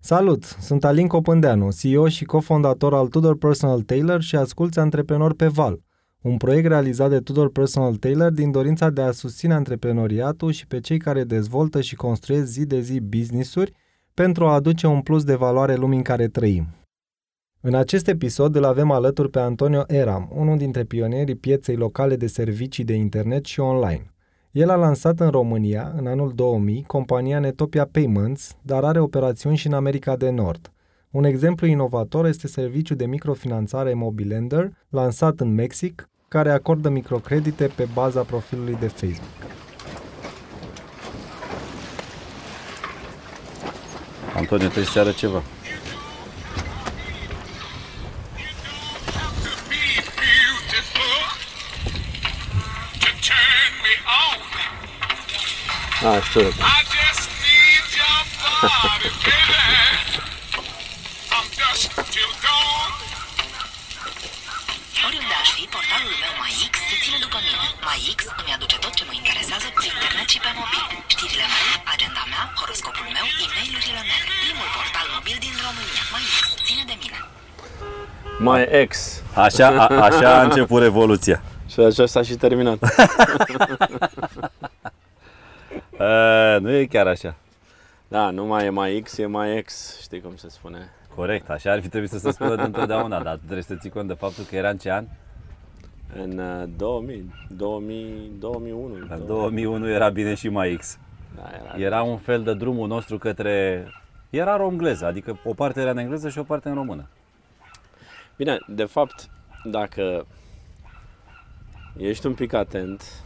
Salut! Sunt Alin Copândeanu, CEO și cofondator al Tudor Personal Tailor și asculți Antreprenor pe Val, un proiect realizat de Tudor Personal Tailor din dorința de a susține antreprenoriatul și pe cei care dezvoltă și construiesc zi de zi business-uri pentru a aduce un plus de valoare lumii în care trăim. În acest episod îl avem alături pe Antonio Eram, unul dintre pionierii pieței locale de servicii de internet și online. El a lansat în România, în anul 2000, compania Netopia Payments, dar are operațiuni și în America de Nord. Un exemplu inovator este serviciul de microfinanțare Mobilender, lansat în Mexic, care acordă microcredite pe baza profilului de Facebook. Antonio, trebuie să arăt ceva. A, știu de Oriunde aș fi, portalul meu MyX se ține după mine. MyX îmi aduce tot ce mă interesează pe internet și pe mobil. Știrile mele, agenda mea, horoscopul meu, e-mailurile mele. Primul portal mobil din România. MyX ține de mine. My ex. Așa, a, așa a început revoluția. Și așa s-a și terminat. A, nu e chiar așa. Da, nu mai e mai X, e mai X, știi cum se spune. Corect, așa ar fi trebuit să se spună de întotdeauna, dar tu trebuie să ții cont de faptul că era în ce an? În uh, 2000, 2000, 2001. În 2001 era bine și mai X. Da, era, Era un fel de drumul nostru către... Era romgleză, adică o parte era în engleză și o parte în română. Bine, de fapt, dacă ești un pic atent,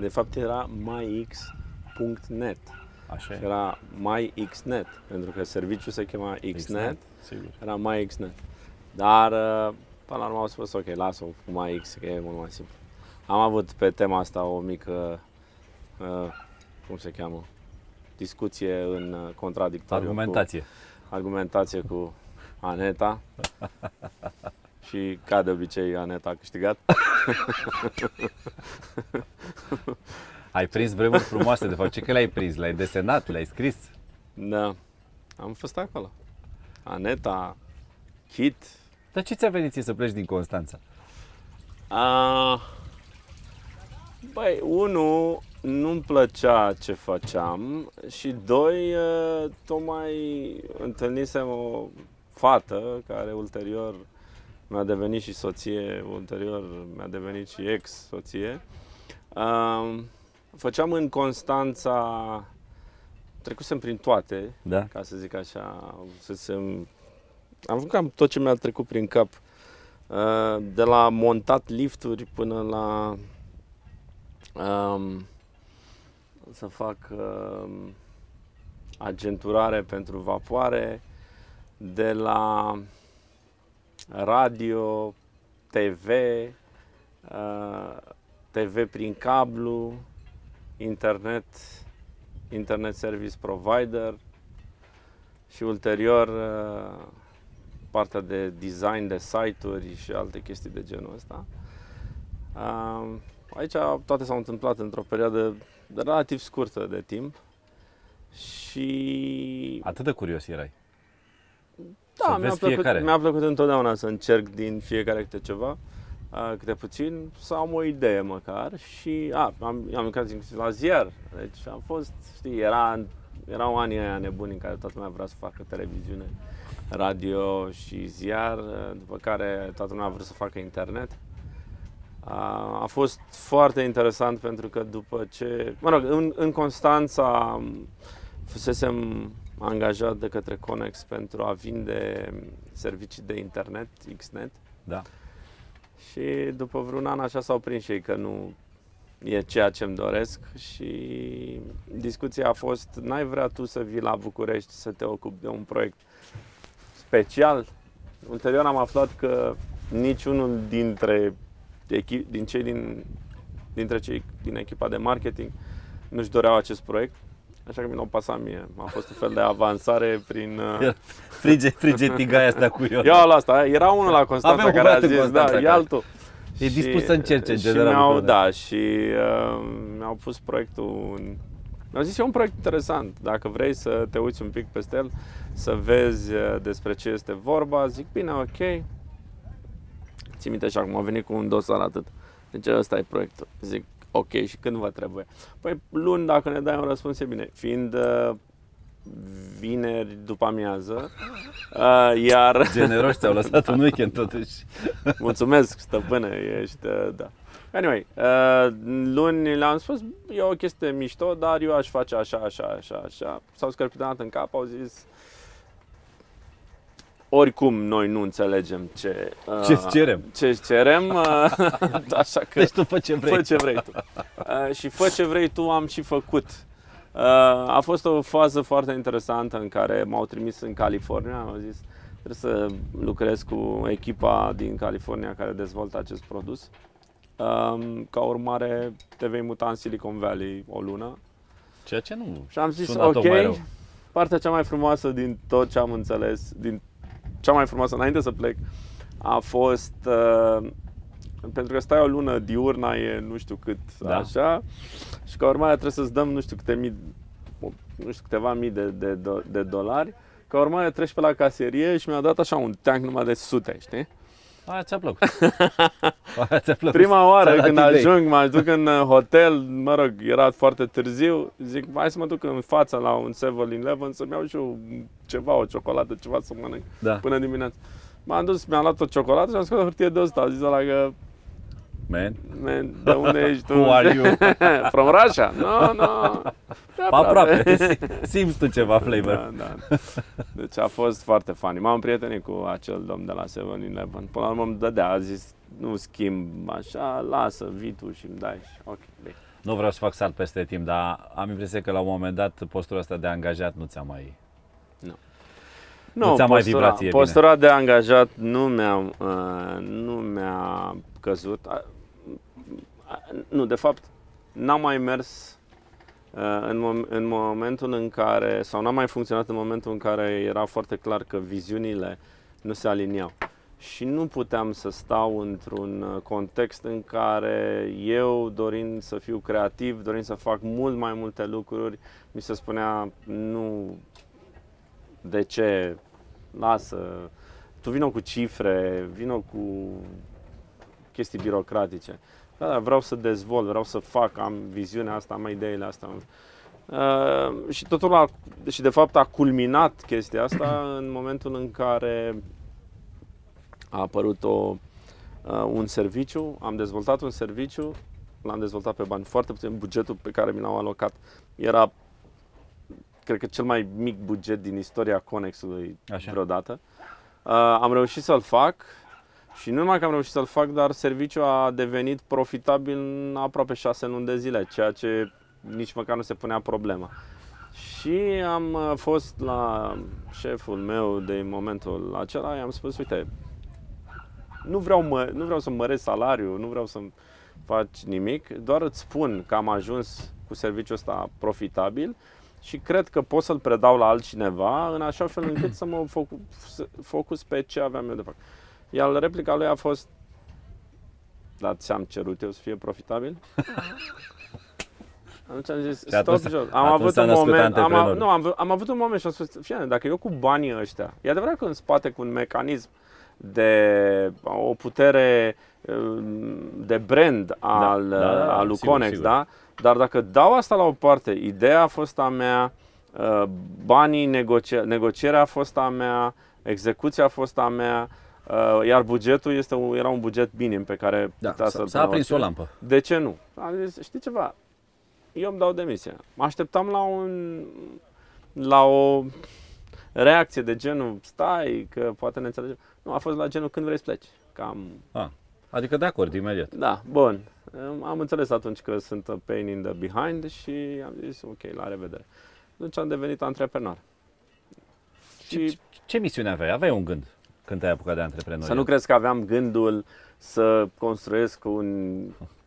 de fapt era myx.net. Așa e. Era myxnet, pentru că serviciul se chema xnet, Sigur. era myxnet. Dar uh, până la urmă au spus, ok, lasă-o cu myx, că e mult mai simplu. Am avut pe tema asta o mică, uh, cum se cheamă, discuție în uh, contradictoriu. Argumentație. Cu, argumentație cu Aneta. Și ca de obicei Aneta a câștigat. Ai prins vremuri frumoase, de fapt. Ce că le-ai prins? Le-ai desenat? Le-ai scris? Da, am fost acolo. Aneta, Kit, Dar ce ți-a venit ție să pleci din Constanța? A... Băi, unu, nu-mi plăcea ce făceam și doi, uh, tocmai întâlnisem o fată care ulterior mi-a devenit și soție, ulterior mi-a devenit și ex-soție. Um, Făceam în Constanța, trecusem prin toate, Da? ca să zic așa, fusesem, am făcut cam tot ce mi-a trecut prin cap. Uh, De la montat lifturi până la um, să fac um, agenturare pentru vapoare, de la radio, TV, uh, TV prin cablu, internet, internet service provider și ulterior uh, partea de design de site-uri și alte chestii de genul ăsta. Uh, Aici toate s-au întâmplat într-o perioadă de relativ scurtă de timp și Atât de curios erai. Da, Să mi-a vezi plăcut, fiecare. mi-a plăcut întotdeauna să încerc din fiecare câte ceva, uh, câte puțin, să am o idee măcar și a, am, am lucrat inclusiv la ziar, deci am fost, știi, era, erau anii aia nebuni în care toată lumea vrea să facă televiziune, radio și ziar, uh, după care toată lumea a vrut să facă internet. A, a fost foarte interesant pentru că după ce, mă rog, în, în Constanța m, fusesem angajat de către Conex pentru a vinde servicii de internet, Xnet, Da. și după vreun an așa s-au prins și ei că nu e ceea ce îmi doresc și discuția a fost, n-ai vrea tu să vii la București să te ocupi de un proiect special? Ulterior am aflat că niciunul dintre echi- din cei din, dintre cei din echipa de marketing nu-și doreau acest proiect, așa că mi l-au pasat mie. A fost un fel de avansare prin... uh, Frige, frige tigaia asta cu eu. Ia la asta, era unul la Constanța Avem un care a băiat în zis, Constanța da, care- e altul. E Și- dispus să încerce, în și general, mi-au, lucrurile. Da, și uh, mi-au pus proiectul în Mi-au zis, e un proiect interesant, dacă vrei să te uiți un pic peste el, să vezi uh, despre ce este vorba, zic, bine, ok. Țin minte și acum a venit cu un dosar atât. Deci ăsta e proiectul. Zic, ok, și când vă trebuie? Păi luni, dacă ne dai un răspuns, e bine. Fiind uh, vineri după amiază, uh, iar... Generoși ți-au lăsat un weekend totuși. Mulțumesc, stăpâne, ești, uh, da. Anyway, uh, luni le-am spus, e o chestie mișto, dar eu aș face așa, așa, așa, așa. S-au scărpitanat în cap, au zis, oricum noi nu înțelegem ce... Uh, Ce-ți cerem. Ce cerem, uh, așa că... Deci tu fă ce vrei. Fă ce vrei tu. Uh, și fă ce vrei tu am și făcut. Uh, a fost o fază foarte interesantă în care m-au trimis în California. Au zis trebuie să lucrez cu echipa din California care dezvoltă acest produs. Um, ca urmare te vei muta în Silicon Valley o lună. Ceea ce nu Și am zis sună ok, tocmai rău. partea cea mai frumoasă din tot ce am înțeles, din cea mai frumoasă înainte să plec, a fost uh, pentru că stai o lună diurna e nu știu cât Da. așa și ca urmare trebuie să-ți dăm nu știu câte mii, nu știu câteva mii de, de, de, de dolari ca urmare treci pe la caserie și mi-a dat așa un tank numai de sute, știi? Aia ți-a plăcut. Aia ți-a plăcut. Prima oară Ți-a dat când idei. ajung, mă duc în uh, hotel, mă rog, era foarte târziu, zic, hai să mă duc în fața la un 7-Eleven să-mi iau și eu ceva, o ciocolată, ceva să mănânc Da. până dimineața. M-am dus, mi-am luat o ciocolată și am scos o hârtie de ăsta. A zis ăla că, Man, man, de unde ești tu? who are you? From Russia? No, no. De Aproape. Simți tu ceva flavor. Da, da. Deci a fost foarte funny. M-am prietenit cu acel domn de la 7-Eleven. Până la urmă îmi dădea, a zis, nu schimb așa, lasă, vii tu și îmi dai. Și, ok, bine. Nu vreau să fac salt peste timp, dar am impresia că la un moment dat postura asta de angajat nu ți-a mai... Nu ți-a mai postura, vibrat ție bine. postura de angajat nu mi-a, uh, nu mi-a căzut. A, a, nu, de fapt, n-am mai mers uh, în, mom- în momentul în care, sau n-am mai funcționat în momentul în care era foarte clar că viziunile nu se aliniau. Și nu puteam să stau într-un uh, context în care eu, dorind să fiu creativ, dorind să fac mult mai multe lucruri, mi se spunea nu de ce, lasă, tu vină cu cifre, vină cu chestii birocratice. Da, da, vreau să dezvolt, vreau să fac, am viziunea asta, am ideile astea. Uh, și totul a, și de fapt a culminat chestia asta în momentul în care a apărut o, uh, un serviciu, am dezvoltat un serviciu, l-am dezvoltat pe bani foarte puțin, bugetul pe care mi l-au alocat era cred că cel mai mic buget din istoria Conexului Așa. vreodată. Uh, am reușit să-l fac și nu numai că am reușit să-l fac, dar serviciul a devenit profitabil în aproape șase luni de zile, ceea ce nici măcar nu se punea problema. Și am uh, fost la șeful meu de momentul acela, i-am spus, uite, nu vreau, mă, nu vreau să măresc salariul, nu vreau să faci nimic, doar îți spun că am ajuns cu serviciul ăsta profitabil și cred că pot să-l predau la altcineva în așa fel încât să mă focu- să- focus pe ce aveam eu de fapt. Iar replica lui a fost dar ți-am cerut eu să fie profitabil? Atunci am zis, Și stop atunci- jos. Am atunci avut s-a un născut moment, am, antreprenor. nu, am, am avut un moment și am spus, fie, dacă eu cu banii ăștia, e adevărat că în spate cu un mecanism de o putere um, de brand al, da, da, al lui sigur, Conex, sigur. da? Dar dacă dau asta la o parte, ideea a fost a mea, uh, banii, negocia- negocierea a fost a mea, execuția a fost a mea, uh, iar bugetul este un, era un buget minim pe care Da, putea s-a, să-l s-a aprins o orice. lampă. De ce nu? Am zis, știi ceva, eu îmi dau demisia. Mă așteptam la un, la o reacție de genul, stai, că poate ne înțelegem. Nu, a fost la genul când vrei să pleci. Cam, Ah, adică de acord, imediat. da, bun. Am înțeles atunci că sunt a pain in the behind și am zis, ok, la revedere. Atunci am devenit antreprenor. Ce, Și ce misiune aveai? Aveai un gând când te-ai apucat de antreprenoriat? să nu crezi că aveam gândul să construiesc un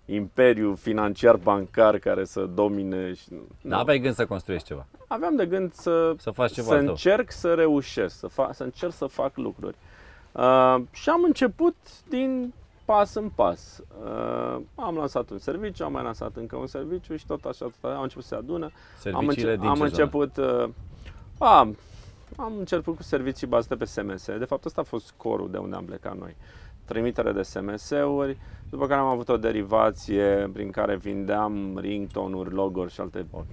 imperiu financiar bancar care să domine și nu. Nu aveai gând să construiești ceva. Aveam de gând să, Să faci ceva să al tău. încerc să reușesc, să, fac, să încerc să fac lucruri. Uh, și am început din pas în pas. Uh, am lansat un serviciu, am mai lansat încă un serviciu și tot așa, tot așa am început să se adună. Serviciile am, din am ce început, uh, am, am început cu servicii bazate pe SMS. De fapt, ăsta a fost scorul de unde am plecat noi. Trimitere de SMS-uri, după care am avut o derivație prin care vindeam ringtone-uri, loguri și alte Ok.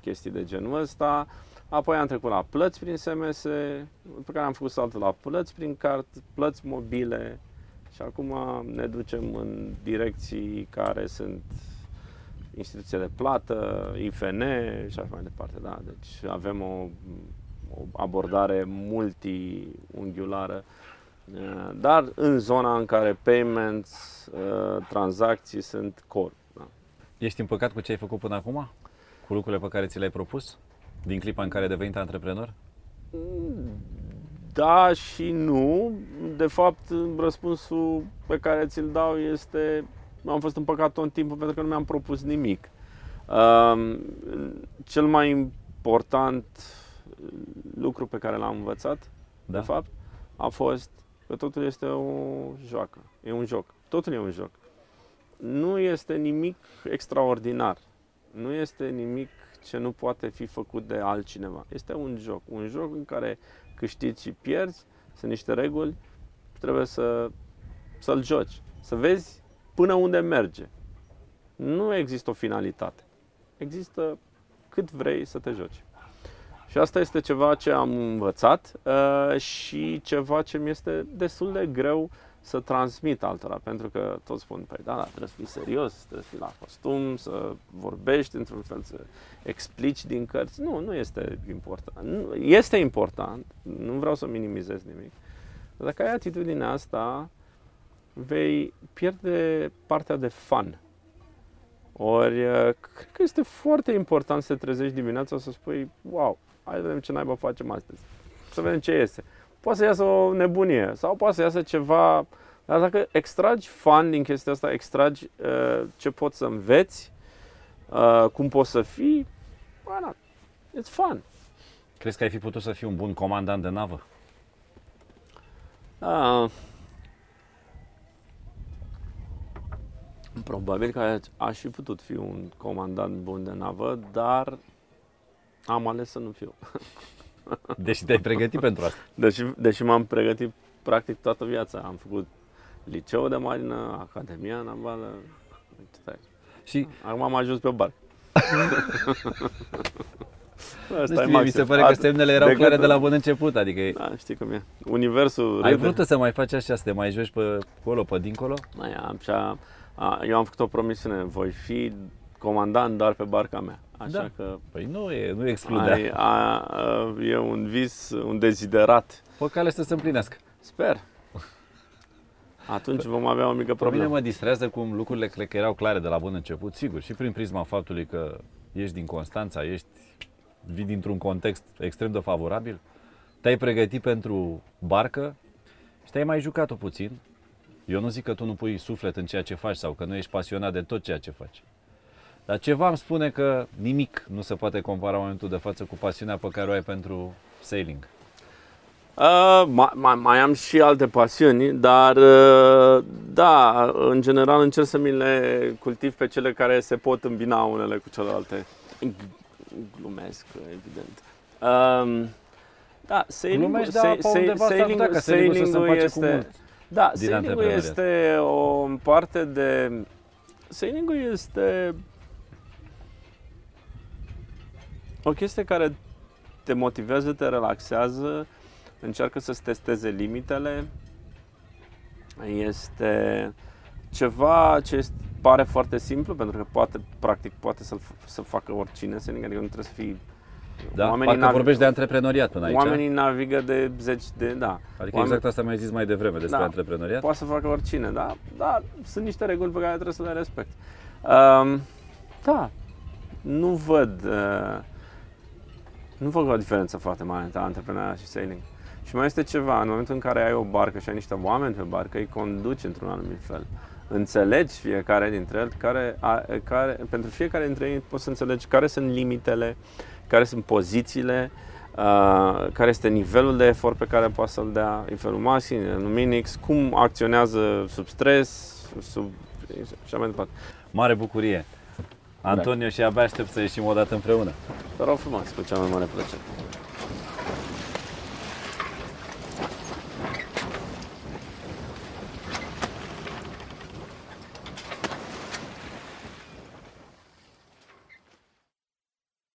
chestii de genul ăsta. Apoi am trecut la plăți prin SMS, după care am făcut saltul la plăți prin card, plăți mobile și acum ne ducem în direcții care sunt instituție de plată, IFN și așa mai departe. Da? Deci avem o, o abordare multi-unghiulară, eh, dar în zona în care payments, eh, tranzacții sunt core. Da. Ești împăcat cu ce ai făcut până acum? Cu lucrurile pe care ți le-ai propus? Din clipa în care ai devenit antreprenor? Da și nu. De fapt, răspunsul pe care ți-l dau este am fost împăcat tot timpul pentru că nu mi-am propus nimic. Um, cel mai important lucru pe care l-am învățat, Da. de fapt, a fost că totul este o joacă. E un joc. Totul e un joc. Nu este nimic extraordinar. Nu este nimic ce nu poate fi făcut de altcineva. Este un joc. Un joc în care câștigi și pierzi, sunt niște reguli, trebuie să, să-l joci. Să vezi până unde merge. Nu există o finalitate. Există cât vrei să te joci. Și asta este ceva ce am învățat uh, și ceva ce mi este destul de greu să transmit altora, pentru că toți spun, păi da, da, trebuie să fii serios, trebuie să fii la costum, să vorbești într-un fel, să explici din cărți. Nu, nu este important. Nu, este important, nu vreau să minimizez nimic. Dar dacă ai atitudinea asta, vei pierde partea de fun. Ori, uh, cred că este foarte important să te trezești dimineața să spui, wow, hai să vedem ce naiba facem astăzi. Să vedem ce iese. Poate să iasă o nebunie sau poate să iasă ceva, dar dacă extragi fun din chestia asta, extragi uh, ce poți să înveți, uh, cum poți să fii, why not? It's fun. Crezi că ai fi putut să fii un bun comandant de navă? Uh, probabil că aș fi putut fi un comandant bun de navă, dar am ales să nu fiu. Deși te-ai pregătit pentru asta. Deși, deși m-am pregătit practic toată viața. Am făcut liceu de marină, academia navală. Și Acum am ajuns pe bar. nu știu, mie mi se pare că semnele erau clare de la bun început, adică Da, știi cum e. Universul ai râde. vrut să mai faci așa, să te mai joci pe acolo, pe dincolo? Mai am și a, a, eu am făcut o promisiune, voi fi comandant doar pe barca mea. Așa Da. că Păi nu e, nu excludea. ai, a, a, e un vis, un deziderat. Pe cale să se împlinească. Sper. Atunci vom avea o mică Pe mine problemă. mă distrează cum lucrurile cred că erau clare de la bun început, sigur, și prin prisma faptului că ești din Constanța, ești, vii dintr-un context extrem de favorabil, te-ai pregătit pentru barcă și te-ai mai jucat-o puțin. Eu nu zic că tu nu pui suflet în ceea ce faci sau că nu ești pasionat de tot ceea ce faci. Dar ceva îmi spune că nimic nu se poate compara în momentul de față cu pasiunea pe care o ai pentru sailing. Uh, mai, mai, mai am și alte pasiuni, dar uh, da, în general încerc să mi le cultiv pe cele care se pot îmbina unele cu celelalte. Glumesc, evident. Um, da, sailing, Glumești, dar pe undeva s-ar putea ca sailing-ul să se sailing-ul împace cu este, mult da, din sailing antreprenoriat. este o parte de sailing este o chestie care te motivează, te relaxează, încearcă să-ți testeze limitele. Este ceva ce este, pare foarte simplu, pentru că poate, practic, poate să-l f- să facă oricine, sailing, adică nu trebuie să fii... Da? Oamenii Parcă navi- vorbești de antreprenoriat până aici. Oamenii navigă de zeci de... Da. Adică Oameni- exact asta mi-ai zis mai devreme despre Da. antreprenoriat. Poate să facă oricine, da? Dar sunt niște reguli pe care trebuie să le respect. Um, da, nu văd uh, nu văd o diferență foarte mare între antreprenoriat și sailing. Și mai este ceva, în momentul în care ai o barcă și ai niște oameni pe barcă, îi conduci într-un anumit fel. Înțelegi fiecare dintre ele, care, a, care, pentru fiecare dintre ei poți să înțelegi care sunt limitele, care sunt pozițiile, uh, care este nivelul de efort pe care poate să-l dea, nivelul maxim, nivelul minix, cum acționează sub stres, sub și așa mai departe. Mare bucurie! Antonio și abia aștept să ieșim o dată împreună. Te rog frumos, cu cea mai mare plăcere.